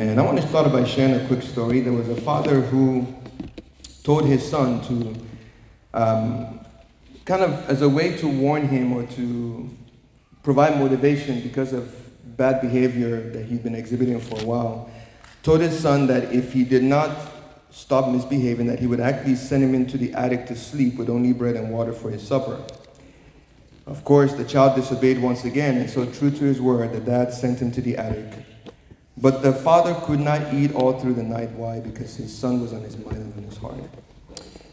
And I want to start by sharing a quick story. There was a father who told his son to, um, kind of as a way to warn him or to provide motivation because of bad behavior that he'd been exhibiting for a while, told his son that if he did not stop misbehaving, that he would actually send him into the attic to sleep with only bread and water for his supper. Of course, the child disobeyed once again, and so true to his word, the dad sent him to the attic. But the father could not eat all through the night. Why? Because his son was on his mind and on his heart.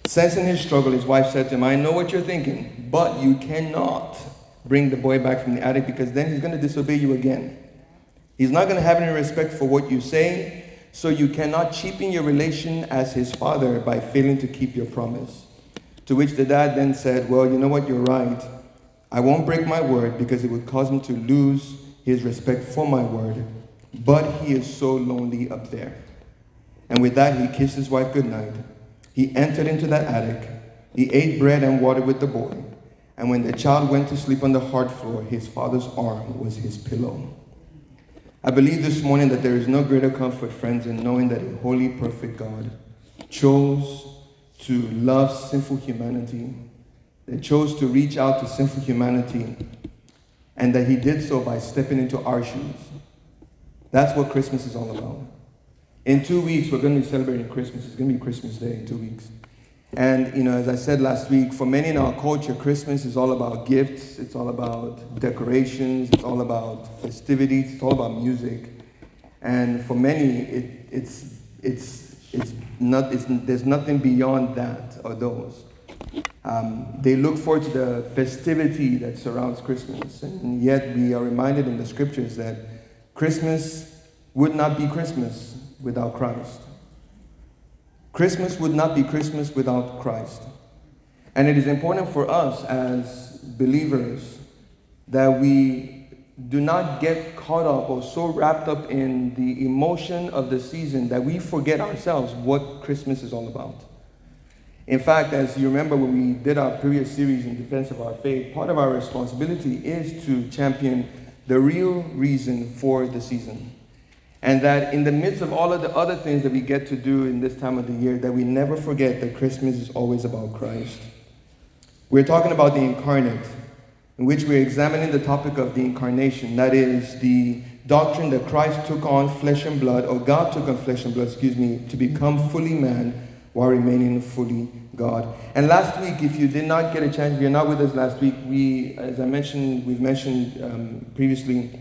Sensing his struggle, his wife said to him, I know what you're thinking, but you cannot bring the boy back from the attic because then he's going to disobey you again. He's not going to have any respect for what you say, so you cannot cheapen your relation as his father by failing to keep your promise. To which the dad then said, Well, you know what, you're right. I won't break my word because it would cause him to lose his respect for my word, but he is so lonely up there. And with that, he kissed his wife goodnight. He entered into that attic. He ate bread and water with the boy. And when the child went to sleep on the hard floor, his father's arm was his pillow. I believe this morning that there is no greater comfort, friends, in knowing that a holy, perfect God chose to love sinful humanity, that chose to reach out to sinful humanity, and that he did so by stepping into our shoes. That's what Christmas is all about. In two weeks, we're going to be celebrating Christmas. It's going to be Christmas Day in two weeks. And, you know, as I said last week, for many in our culture, Christmas is all about gifts, it's all about decorations, it's all about festivities, it's all about music. And for many, it, it's, it's, it's not, it's, there's nothing beyond that or those. Um, they look forward to the festivity that surrounds Christmas. And yet, we are reminded in the scriptures that Christmas would not be Christmas without Christ. Christmas would not be Christmas without Christ. And it is important for us as believers that we do not get caught up or so wrapped up in the emotion of the season that we forget ourselves what Christmas is all about. In fact, as you remember when we did our previous series in defense of our faith, part of our responsibility is to champion the real reason for the season. And that in the midst of all of the other things that we get to do in this time of the year, that we never forget that Christmas is always about Christ. We're talking about the incarnate, in which we're examining the topic of the incarnation. That is the doctrine that Christ took on flesh and blood, or God took on flesh and blood, excuse me, to become fully man while remaining fully God. And last week, if you did not get a chance, if you're not with us last week, we, as I mentioned, we've mentioned um, previously,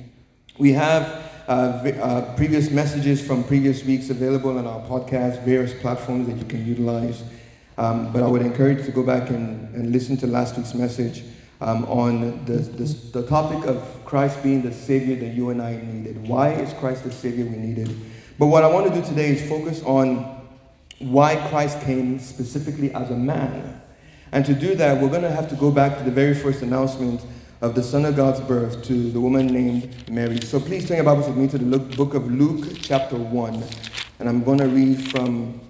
we have uh, uh, previous messages from previous weeks available on our podcast, various platforms that you can utilize. Um, but I would encourage you to go back and, and listen to last week's message um, on the, the, the topic of Christ being the Savior that you and I needed. Why is Christ the Savior we needed? But what I want to do today is focus on why Christ came specifically as a man. And to do that, we're going to have to go back to the very first announcement of the Son of God's birth to the woman named Mary. So please turn your Bibles with me to the book of Luke, chapter 1. And I'm going to read from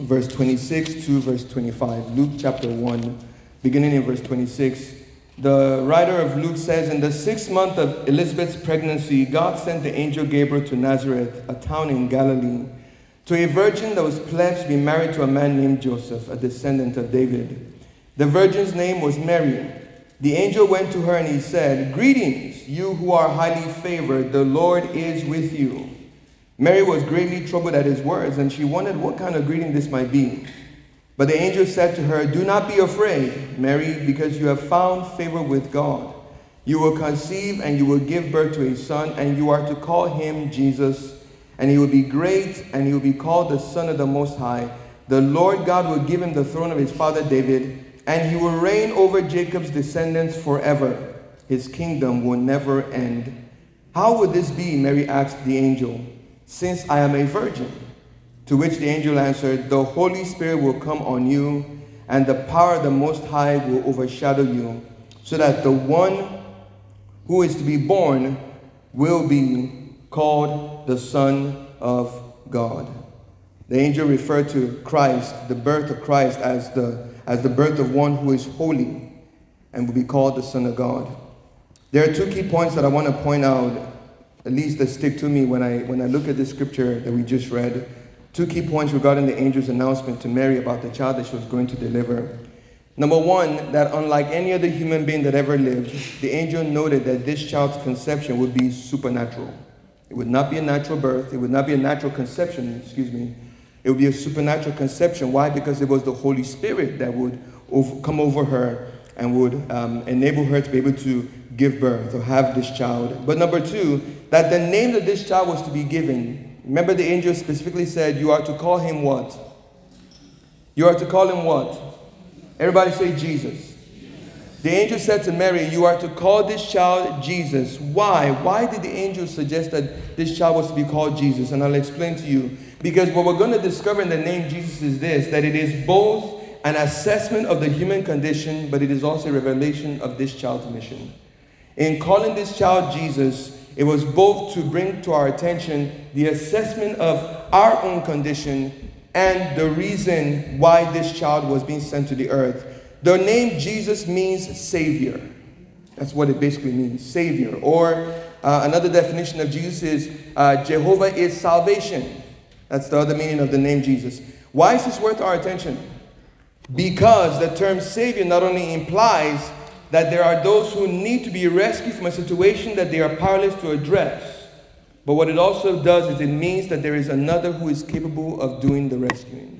verse 26 to verse 25. Luke, chapter 1, beginning in verse 26. The writer of Luke says, In the sixth month of Elizabeth's pregnancy, God sent the angel Gabriel to Nazareth, a town in Galilee, to a virgin that was pledged to be married to a man named Joseph, a descendant of David. The virgin's name was Mary. The angel went to her and he said, Greetings, you who are highly favored, the Lord is with you. Mary was greatly troubled at his words, and she wondered what kind of greeting this might be. But the angel said to her, Do not be afraid, Mary, because you have found favor with God. You will conceive and you will give birth to a son, and you are to call him Jesus, and he will be great, and he will be called the Son of the Most High. The Lord God will give him the throne of his father David and he will reign over Jacob's descendants forever. His kingdom will never end. How would this be? Mary asked the angel, since I am a virgin. To which the angel answered, The Holy Spirit will come on you, and the power of the Most High will overshadow you, so that the one who is to be born will be called the Son of God. The angel referred to Christ, the birth of Christ, as the as the birth of one who is holy and will be called the Son of God. There are two key points that I want to point out at least that stick to me when I, when I look at this scripture that we just read. Two key points regarding the angel's announcement to Mary about the child that she was going to deliver. Number one, that unlike any other human being that ever lived, the angel noted that this child's conception would be supernatural. It would not be a natural birth, it would not be a natural conception, excuse me. It would be a supernatural conception. Why? Because it was the Holy Spirit that would over, come over her and would um, enable her to be able to give birth or have this child. But number two, that the name that this child was to be given, remember the angel specifically said, You are to call him what? You are to call him what? Everybody say Jesus. The angel said to Mary, You are to call this child Jesus. Why? Why did the angel suggest that this child was to be called Jesus? And I'll explain to you. Because what we're going to discover in the name Jesus is this that it is both an assessment of the human condition, but it is also a revelation of this child's mission. In calling this child Jesus, it was both to bring to our attention the assessment of our own condition and the reason why this child was being sent to the earth. The name Jesus means Savior. That's what it basically means Savior. Or uh, another definition of Jesus is uh, Jehovah is salvation. That's the other meaning of the name Jesus. Why is this worth our attention? Because the term Savior not only implies that there are those who need to be rescued from a situation that they are powerless to address. But what it also does is it means that there is another who is capable of doing the rescuing.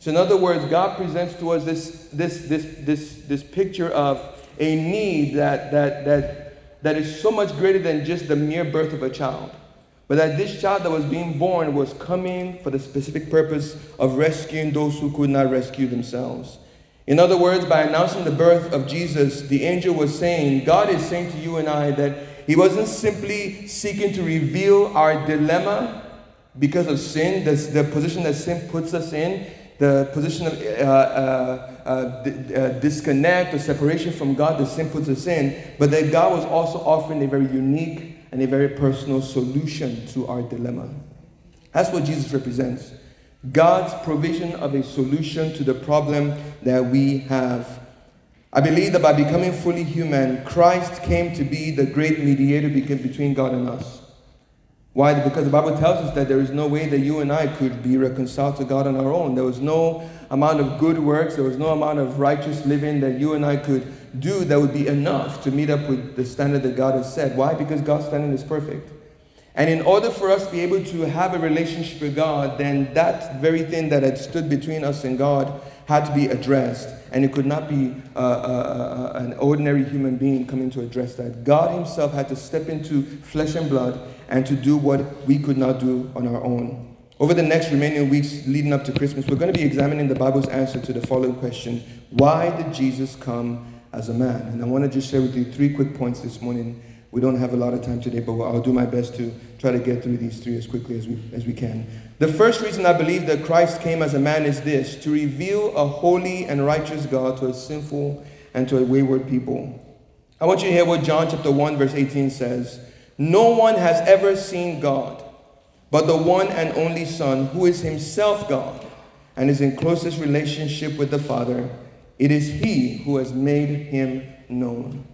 So, in other words, God presents to us this, this, this, this, this picture of a need that, that, that, that is so much greater than just the mere birth of a child. But that this child that was being born was coming for the specific purpose of rescuing those who could not rescue themselves. In other words, by announcing the birth of Jesus, the angel was saying, God is saying to you and I that He wasn't simply seeking to reveal our dilemma because of sin, the, the position that sin puts us in, the position of uh, uh, uh, disconnect or separation from God that sin puts us in, but that God was also offering a very unique and a very personal solution to our dilemma. That's what Jesus represents. God's provision of a solution to the problem that we have. I believe that by becoming fully human, Christ came to be the great mediator between God and us. Why? Because the Bible tells us that there is no way that you and I could be reconciled to God on our own. There was no amount of good works, there was no amount of righteous living that you and I could do that would be enough to meet up with the standard that God has set. Why? Because God's standard is perfect. And in order for us to be able to have a relationship with God, then that very thing that had stood between us and God had to be addressed. And it could not be uh, uh, uh, an ordinary human being coming to address that. God Himself had to step into flesh and blood and to do what we could not do on our own. Over the next remaining weeks leading up to Christmas, we're going to be examining the Bible's answer to the following question Why did Jesus come as a man? And I want to just share with you three quick points this morning we don't have a lot of time today, but I'll do my best to try to get through these three as quickly as we, as we can. The first reason I believe that Christ came as a man is this to reveal a holy and righteous God to a sinful and to a wayward people. I want you to hear what John chapter 1, verse 18 says No one has ever seen God, but the one and only Son, who is himself God and is in closest relationship with the Father. It is he who has made him known.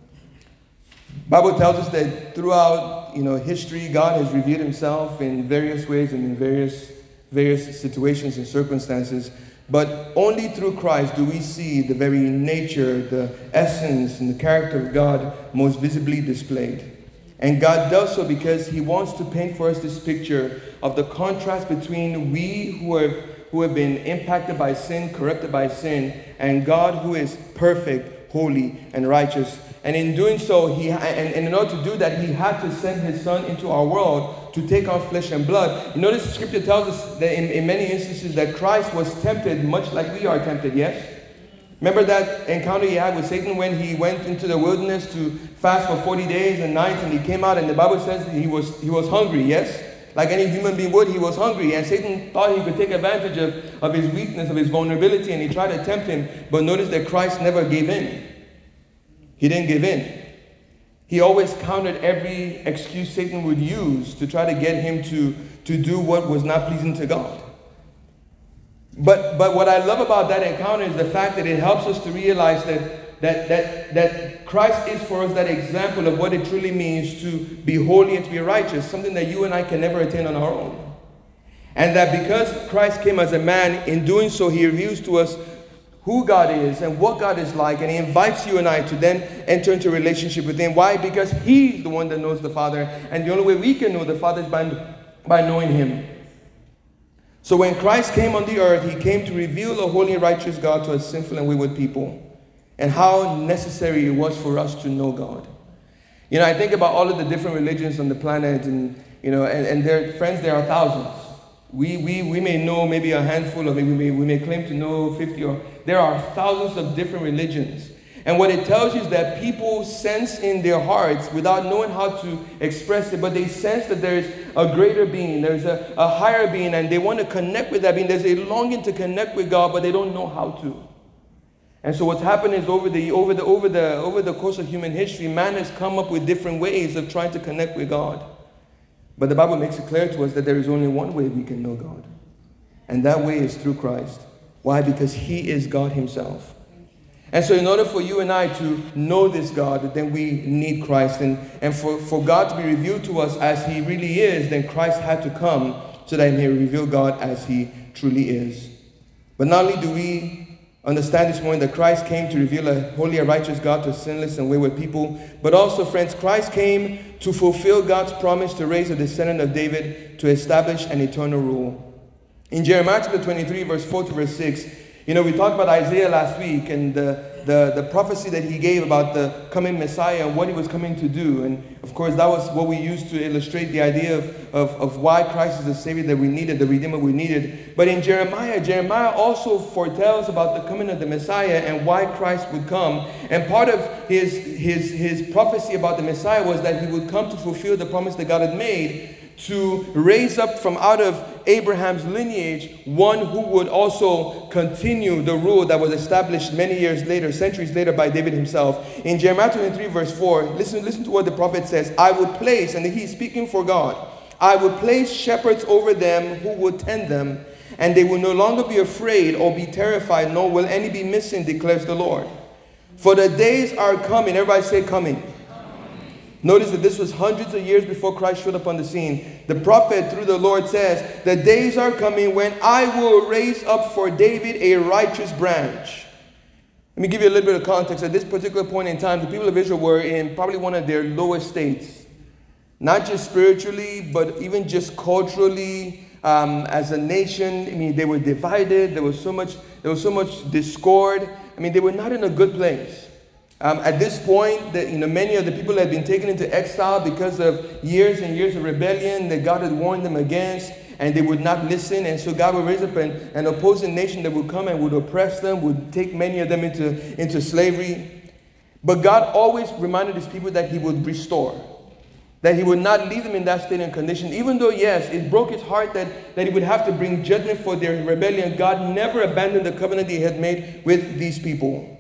Bible tells us that throughout you know history, God has revealed Himself in various ways and in various various situations and circumstances. But only through Christ do we see the very nature, the essence, and the character of God most visibly displayed. And God does so because He wants to paint for us this picture of the contrast between we who have, who have been impacted by sin, corrupted by sin, and God who is perfect, holy, and righteous and in doing so, he, and, and, in order to do that, he had to send his son into our world to take on flesh and blood. You notice scripture tells us that in, in many instances that Christ was tempted much like we are tempted, yes? Remember that encounter he had with Satan when he went into the wilderness to fast for 40 days and nights and he came out and the Bible says he was, he was hungry, yes? Like any human being would, he was hungry. And Satan thought he could take advantage of, of his weakness, of his vulnerability, and he tried to tempt him. But notice that Christ never gave in. He didn't give in. He always countered every excuse Satan would use to try to get him to, to do what was not pleasing to God. But, but what I love about that encounter is the fact that it helps us to realize that, that, that, that Christ is for us that example of what it truly means to be holy and to be righteous, something that you and I can never attain on our own. And that because Christ came as a man, in doing so, he reveals to us who God is and what God is like, and He invites you and I to then enter into a relationship with Him. Why? Because He's the one that knows the Father, and the only way we can know the Father is by, by knowing Him. So when Christ came on the earth, He came to reveal a holy and righteous God to a sinful and wayward people, and how necessary it was for us to know God. You know, I think about all of the different religions on the planet, and you know, and, and their friends, there are thousands. We, we, we may know maybe a handful, or maybe we may, we may claim to know 50, or there are thousands of different religions. And what it tells you is that people sense in their hearts, without knowing how to express it, but they sense that there's a greater being, there's a, a higher being, and they want to connect with that being. There's a longing to connect with God, but they don't know how to. And so what's happened is over the over the over the over the course of human history, man has come up with different ways of trying to connect with God. But the Bible makes it clear to us that there is only one way we can know God. And that way is through Christ. Why? Because He is God Himself. And so, in order for you and I to know this God, then we need Christ. And, and for, for God to be revealed to us as He really is, then Christ had to come so that He may reveal God as He truly is. But not only do we understand this morning that Christ came to reveal a holy and righteous God to sinless and wayward people. But also, friends, Christ came to fulfill God's promise to raise a descendant of David to establish an eternal rule. In Jeremiah chapter 23, verse 4 to verse 6, you know, we talked about Isaiah last week and the the, the prophecy that he gave about the coming Messiah and what he was coming to do. And of course, that was what we used to illustrate the idea of, of, of why Christ is the Savior that we needed, the Redeemer we needed. But in Jeremiah, Jeremiah also foretells about the coming of the Messiah and why Christ would come. And part of his, his, his prophecy about the Messiah was that he would come to fulfill the promise that God had made to raise up from out of Abraham's lineage one who would also continue the rule that was established many years later, centuries later, by David himself. In Jeremiah 23, verse 4, listen, listen to what the prophet says I would place, and he's speaking for God, I would place shepherds over them who would tend them, and they will no longer be afraid or be terrified, nor will any be missing, declares the Lord. For the days are coming, everybody say coming Notice that this was hundreds of years before Christ showed up on the scene. The prophet, through the Lord, says, The days are coming when I will raise up for David a righteous branch. Let me give you a little bit of context. At this particular point in time, the people of Israel were in probably one of their lowest states. Not just spiritually, but even just culturally, um, as a nation. I mean, they were divided. There was so much, there was so much discord. I mean, they were not in a good place. Um, at this point, the, you know, many of the people had been taken into exile because of years and years of rebellion that God had warned them against, and they would not listen. And so God would raise up an, an opposing nation that would come and would oppress them, would take many of them into, into slavery. But God always reminded his people that he would restore, that he would not leave them in that state and condition. Even though, yes, it broke his heart that, that he would have to bring judgment for their rebellion, God never abandoned the covenant he had made with these people.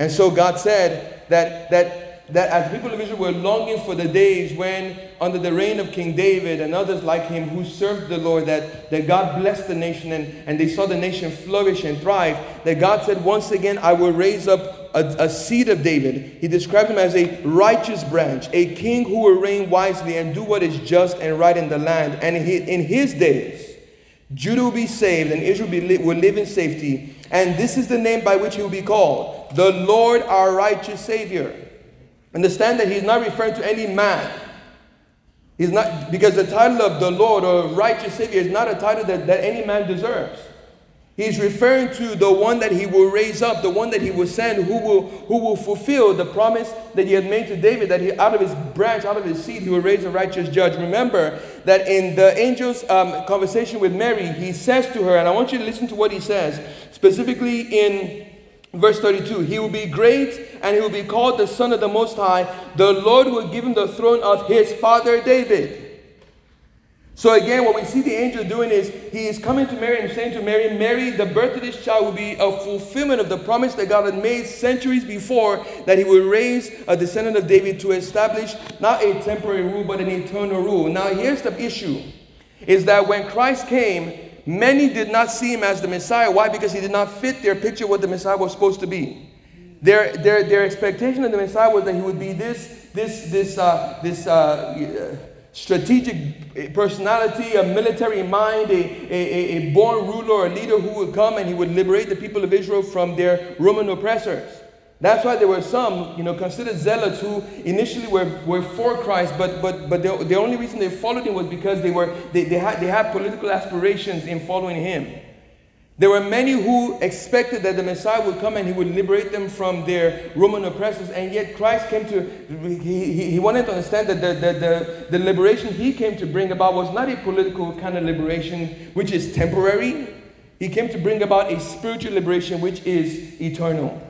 And so God said that, that, that as people of Israel were longing for the days when, under the reign of King David and others like him who served the Lord, that, that God blessed the nation and, and they saw the nation flourish and thrive, that God said, Once again, I will raise up a, a, seed of David. He described him as a righteous branch, a king who will reign wisely and do what is just and right in the land. And he, in his days, Judah will be saved and Israel will, be, will live in safety. And this is the name by which he will be called the Lord our righteous Savior. Understand that he's not referring to any man. He's not, because the title of the Lord or righteous Savior is not a title that, that any man deserves. He's referring to the one that he will raise up, the one that he will send, who will, who will fulfill the promise that he had made to David, that he, out of his branch, out of his seed, he will raise a righteous judge. Remember that in the angel's um, conversation with Mary, he says to her, and I want you to listen to what he says, specifically in verse 32 He will be great, and he will be called the Son of the Most High. The Lord will give him the throne of his father David. So again, what we see the angel doing is he is coming to Mary and saying to Mary, Mary, the birth of this child will be a fulfillment of the promise that God had made centuries before that he will raise a descendant of David to establish not a temporary rule, but an eternal rule. Now here's the issue, is that when Christ came, many did not see him as the Messiah. Why? Because he did not fit their picture of what the Messiah was supposed to be. Their, their, their expectation of the Messiah was that he would be this, this, this, uh, this uh, strategic personality, a military mind, a, a, a born ruler or leader who would come and he would liberate the people of Israel from their Roman oppressors. That's why there were some, you know, considered zealots who initially were, were for Christ, but, but, but the, the only reason they followed him was because they, were, they, they, had, they had political aspirations in following him. There were many who expected that the Messiah would come and he would liberate them from their Roman oppressors, and yet Christ came to, he, he, wanted to understand that the, the, the, the liberation he came to bring about was not a political kind of liberation which is temporary. He came to bring about a spiritual liberation which is eternal.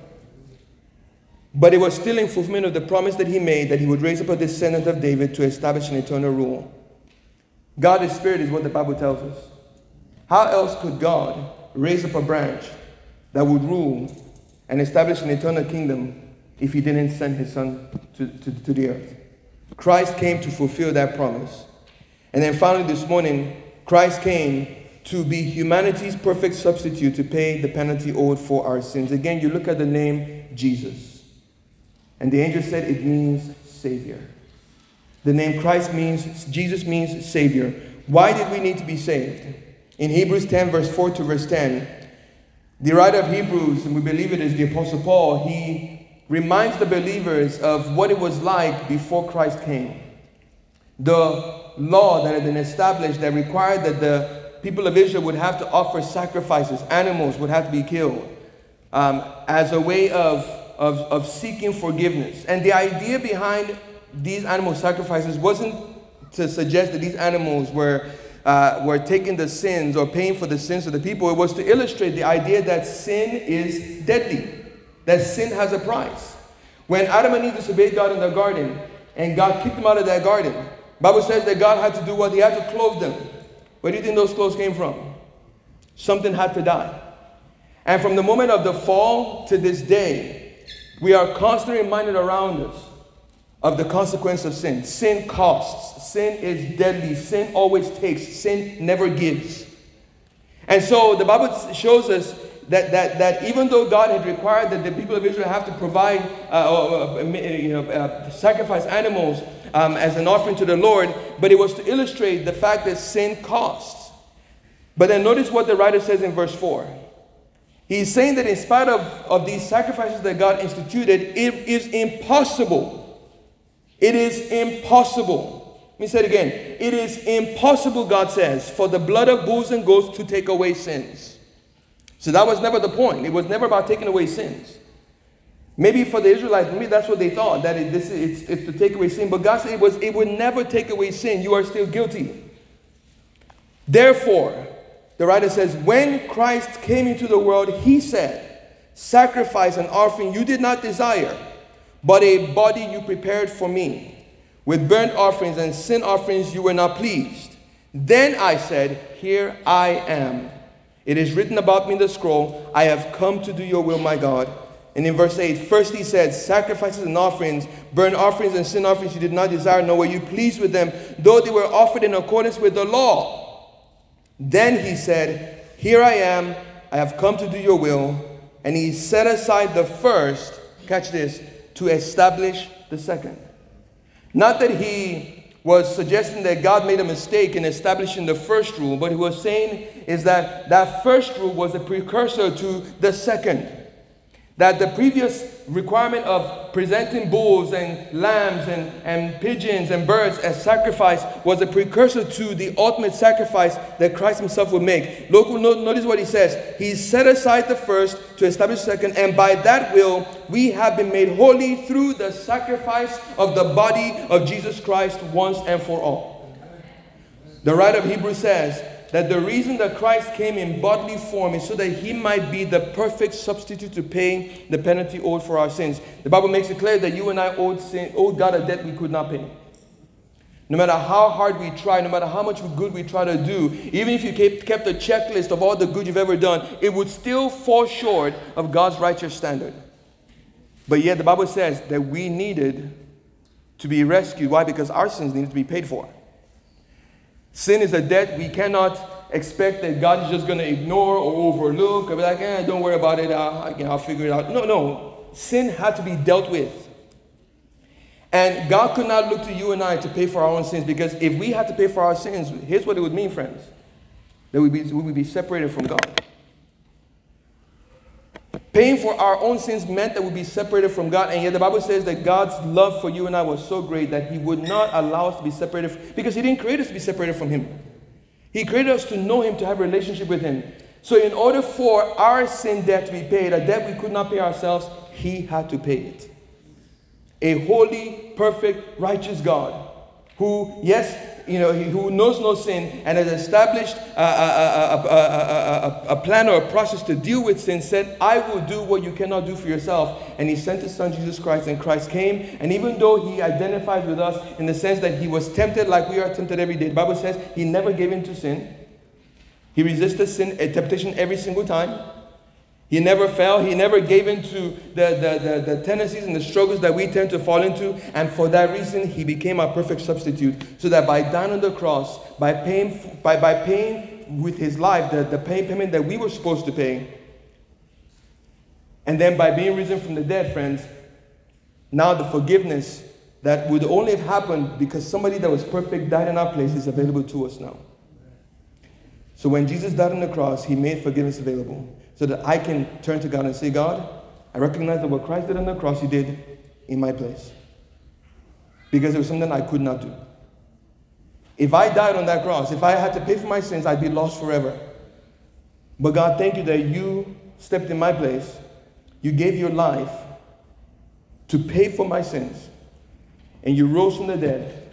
But it was still in fulfillment of the promise that he made that he would raise up a descendant of David to establish an eternal rule. God is spirit, is what the Bible tells us. How else could God raise up a branch that would rule and establish an eternal kingdom if he didn't send his son to, to, to the earth. Christ came to fulfill that promise. And then finally, this morning, Christ came to be humanity's perfect substitute to pay the penalty owed for our sins. Again, you look at the name Jesus. And the angel said it means Savior. The name Christ means, Jesus means Savior. Why did we need to be saved? In Hebrews 10, verse 4 to verse 10, the writer of Hebrews, and we believe it is the Apostle Paul, he reminds the believers of what it was like before Christ came. The law that had been established that required that the people of Israel would have to offer sacrifices, animals would have to be killed um, as a way of, of, of seeking forgiveness. And the idea behind these animal sacrifices wasn't to suggest that these animals were uh, were taking the sins or paying for the sins of the people, it was to illustrate the idea that sin is deadly, that sin has a price. When Adam and Eve disobeyed God in the garden and God kicked them out of that garden, Bible says that God had to do what? He had to clothe them. Where do you think those clothes came from? Something had to die. And from the moment of the fall to this day, we are constantly reminded around us of the consequence of sin. Sin costs. Sin is deadly. Sin always takes. Sin never gives. And so the Bible shows us that, that, that even though God had required that the people of Israel have to provide, uh, uh, uh you know, uh, sacrifice animals um, as an offering to the Lord, but it was to illustrate the fact that sin costs. But then notice what the writer says in verse 4. He's saying that in spite of, of these sacrifices that God instituted, it is impossible it is impossible. Let me say it again. It is impossible, God says, for the blood of bulls and goats to take away sins. So that was never the point. It was never about taking away sins. Maybe for the Israelites, maybe that's what they thought, that it, this, it's, it's to take away sin. But God said it, was, it would never take away sin. You are still guilty. Therefore, the writer says, when Christ came into the world, he said, Sacrifice and offering you did not desire but a body you prepared for me. With burnt offerings and sin offerings you were not pleased. Then I said, Here I am. It is written about me in the scroll, I have come to do your will, my God. And in verse 8, first he said, Sacrifices and offerings, burnt offerings and sin offerings you did not desire, nor were you pleased with them, though they were offered in accordance with the law. Then he said, Here I am, I have come to do your will. And he set aside the first, catch this, to establish the second. Not that he was suggesting that God made a mistake in establishing the first rule, but he was saying is that that first rule was a precursor to the second that the previous requirement of presenting bulls and lambs and, and pigeons and birds as sacrifice was a precursor to the ultimate sacrifice that Christ himself would make. Look, notice what he says. He set aside the first to establish the second, and by that will we have been made holy through the sacrifice of the body of Jesus Christ once and for all. The writer of Hebrews says, that the reason that Christ came in bodily form is so that he might be the perfect substitute to pay the penalty owed for our sins. The Bible makes it clear that you and I owed, sin, owed God a debt we could not pay. No matter how hard we try, no matter how much good we try to do, even if you kept a checklist of all the good you've ever done, it would still fall short of God's righteous standard. But yet the Bible says that we needed to be rescued. Why? Because our sins needed to be paid for. Sin is a debt we cannot expect that God is just going to ignore or overlook or be like, eh, don't worry about it, I'll, I'll figure it out. No, no. sin had to be dealt with. And God could not look to you and I to pay for our own sins because if we had to pay for our sins, here's what it would mean, friends that we would be, we would be separated from God. Paying for our own sins meant that we'd be separated from God, and yet the Bible says that God's love for you and I was so great that He would not allow us to be separated because He didn't create us to be separated from Him. He created us to know Him, to have a relationship with Him. So, in order for our sin debt to be paid, a debt we could not pay ourselves, He had to pay it. A holy, perfect, righteous God who, yes, you know, who knows no sin and has established a, a, a, a, plan or a process to deal with sin, said, I will do what you cannot do for yourself. And he sent his son Jesus Christ, and Christ came. And even though he identifies with us in the sense that he was tempted like we are tempted every day, the Bible says he never gave in to sin. He resisted sin, temptation every single time. He never fell. He never gave in to the, the, the, the, tendencies and the struggles that we tend to fall into. And for that reason, he became our perfect substitute. So that by dying on the cross, by paying, by, by paying with his life the, the pay, payment that we were supposed to pay, and then by being risen from the dead, friends, now the forgiveness that would only have happened because somebody that was perfect died in our place is available to us now. So when Jesus died on the cross, he made forgiveness available so that I can turn to God and say, God, I recognize that what Christ did on the cross, He did in my place. Because it was something I could not do. If I died on that cross, if I had to pay for my sins, I'd be lost forever. But God, thank you that you stepped in my place. You gave your life to pay for my sins. And you rose from the dead.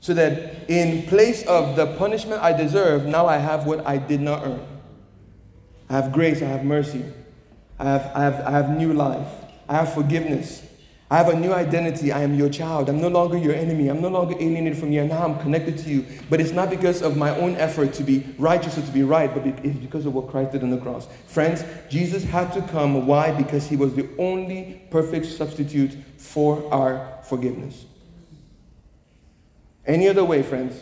So that in place of the punishment I deserve, now I have what I did not earn. I have grace, I have mercy. I have, I have, I have new life. I have forgiveness. I have a new identity. I am your child. I'm no longer your enemy. I'm no longer alienated from you. And now I'm connected to you. But it's not because of my own effort to be righteous or to be right, but it's because of what Christ did on the cross. Friends, Jesus had to come. Why? Because he was the only perfect substitute for our forgiveness. Any other way, friends,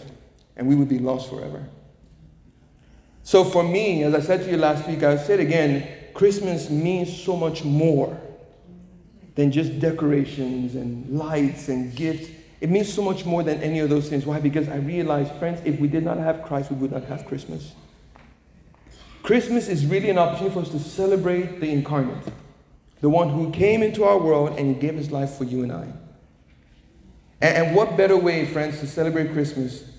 and we would be lost forever. So for me, as I said to you last week, I'll say it again Christmas means so much more than just decorations and lights and gifts. It means so much more than any of those things. Why? Because I realize, friends, if we did not have Christ, we would not have Christmas. Christmas is really an opportunity for us to celebrate the incarnate, the one who came into our world and gave his life for you and I. And, and what better way, friends, to celebrate Christmas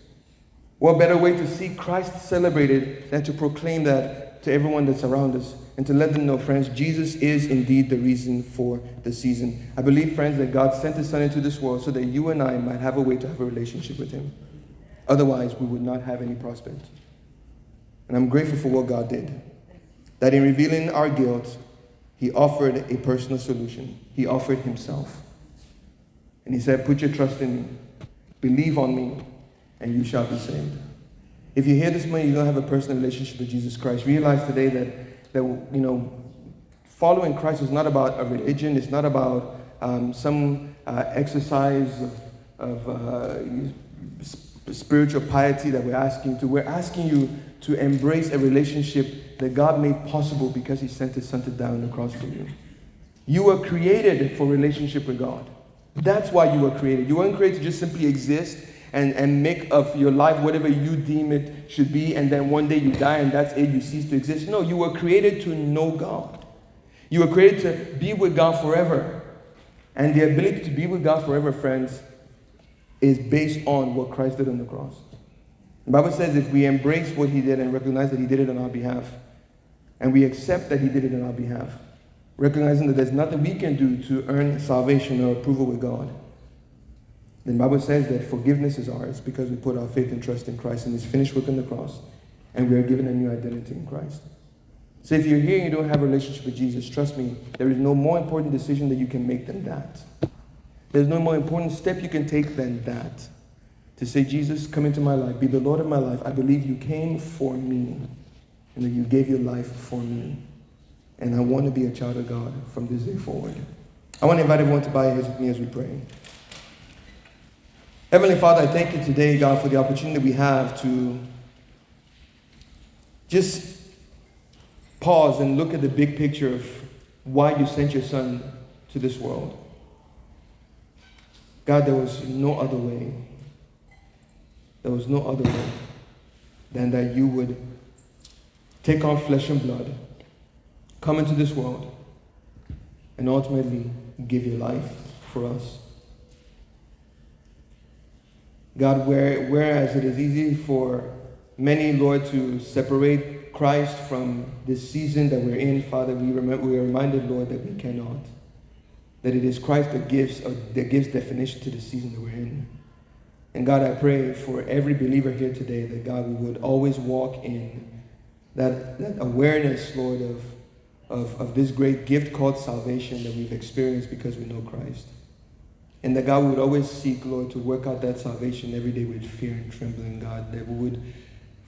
what better way to see Christ celebrated than to proclaim that to everyone that's around us and to let them know, friends, Jesus is indeed the reason for the season. I believe, friends, that God sent His Son into this world so that you and I might have a way to have a relationship with Him. Otherwise, we would not have any prospect. And I'm grateful for what God did. That in revealing our guilt, He offered a personal solution. He offered Himself. And He said, Put your trust in me, believe on me, and you shall be saved. If you hear this morning, you don't have a personal relationship with Jesus Christ, realize today that, that you know, following Christ is not about a religion, it's not about um, some uh, exercise of, of uh, spiritual piety that we're asking you to. We're asking you to embrace a relationship that God made possible because He sent His Son to die on the cross for you. You were created for relationship with God. That's why you were created. You weren't created to just simply exist and, and make of your life whatever you deem it should be, and then one day you die and that's it, you cease to exist. No, you were created to know God. You were created to be with God forever. And the ability to be with God forever, friends, is based on what Christ did on the cross. The Bible says if we embrace what he did and recognize that he did it on our behalf, and we accept that he did it on our behalf, recognizing that there's nothing we can do to earn salvation or approval with God, the Bible says that forgiveness is ours because we put our faith and trust in Christ and His finished work on the cross, and we are given a new identity in Christ. So if you're here and you don't have a relationship with Jesus, trust me, there is no more important decision that you can make than that. There's no more important step you can take than that. To say, Jesus, come into my life, be the Lord of my life. I believe you came for me, and that you gave your life for me. And I want to be a child of God from this day forward. I want to invite everyone to bow your heads with me as we pray. Heavenly Father, I thank you today, God, for the opportunity we have to just pause and look at the big picture of why you sent your son to this world. God, there was no other way. There was no other way than that you would take on flesh and blood, come into this world, and ultimately give your life for us. God, where, whereas it is easy for many, Lord, to separate Christ from this season that we're in, Father, we, remember, we are reminded, Lord, that we cannot. That it is Christ that gives, uh, that gives definition to the season that we're in. And God, I pray for every believer here today that God, we would always walk in that, that awareness, Lord, of, of, of this great gift called salvation that we've experienced because we know Christ. And that God would always seek, Lord, to work out that salvation every day with fear and trembling, God. That we would,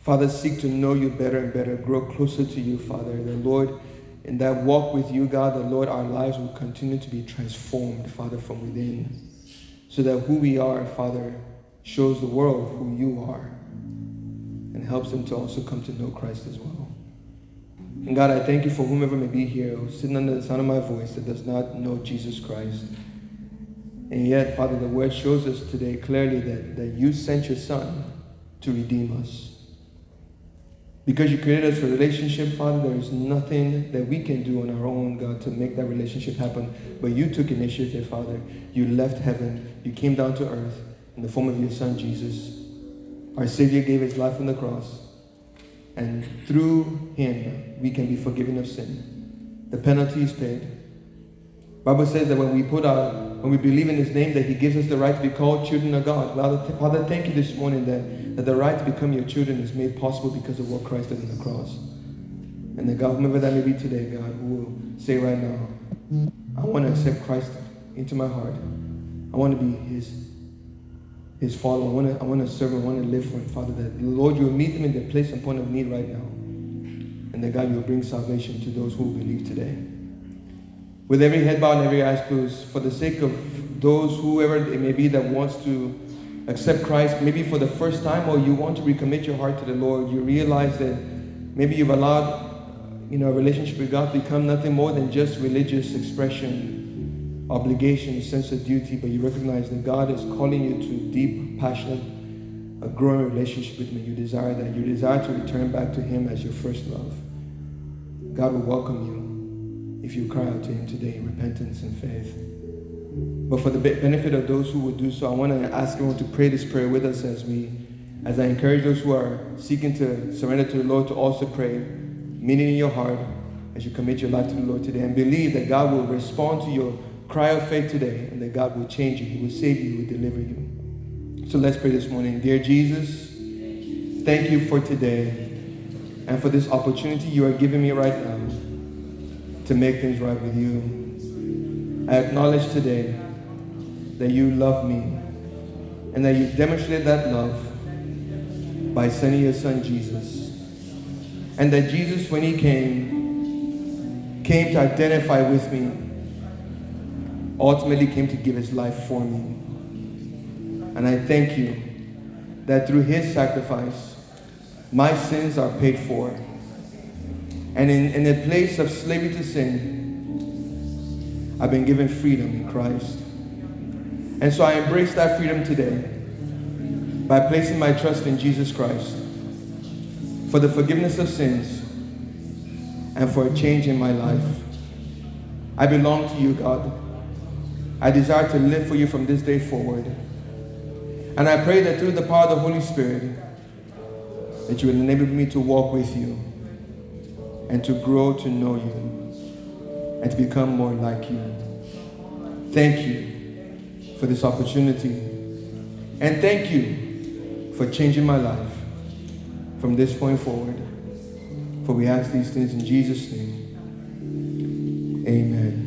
Father, seek to know you better and better, grow closer to you, Father. That, Lord, in that walk with you, God, that, Lord, our lives will continue to be transformed, Father, from within. So that who we are, Father, shows the world who you are and helps them to also come to know Christ as well. And God, I thank you for whomever may be here, sitting under the sound of my voice, that does not know Jesus Christ. And yet, Father, the word shows us today clearly that, that you sent your Son to redeem us. Because you created us for relationship, Father, there is nothing that we can do on our own, God, to make that relationship happen. But you took initiative, Father. You left heaven. You came down to earth in the form of your Son, Jesus. Our Savior gave his life on the cross. And through him, we can be forgiven of sin. The penalty is paid. Bible says that when we put our, when we believe in his name, that he gives us the right to be called children of God. Father, thank you this morning that, that the right to become your children is made possible because of what Christ did on the cross. And that God, whomever that may be today, God, who will say right now, I want to accept Christ into my heart. I want to be his his follower. I want to I want to serve. I want to live for him, Father. That Lord, you will meet them in their place and point of need right now. And that God, you will bring salvation to those who believe today. With every head bowed and every eyes closed, for the sake of those, whoever it may be that wants to accept Christ, maybe for the first time, or you want to recommit your heart to the Lord, you realize that maybe you've allowed you know, a relationship with God become nothing more than just religious expression obligation, sense of duty, but you recognize that God is calling you to a deep, passionate, a growing relationship with Him. You desire that. You desire to return back to Him as your first love. God will welcome you if you cry out to Him today in repentance and faith. But for the benefit of those who would do so, I want to ask everyone to pray this prayer with us as we, as I encourage those who are seeking to surrender to the Lord to also pray, meaning in your heart as you commit your life to the Lord today, and believe that God will respond to your Cry of faith today, and that God will change you. He will save you. He will deliver you. So let's pray this morning. Dear Jesus, thank you for today and for this opportunity you are giving me right now to make things right with you. I acknowledge today that you love me and that you demonstrated that love by sending your son Jesus. And that Jesus, when he came, came to identify with me ultimately came to give his life for me. And I thank you that through his sacrifice, my sins are paid for. And in, in a place of slavery to sin, I've been given freedom in Christ. And so I embrace that freedom today by placing my trust in Jesus Christ for the forgiveness of sins and for a change in my life. I belong to you, God. I desire to live for you from this day forward. And I pray that through the power of the Holy Spirit, that you will enable me to walk with you and to grow to know you and to become more like you. Thank you for this opportunity. And thank you for changing my life from this point forward. For we ask these things in Jesus' name. Amen.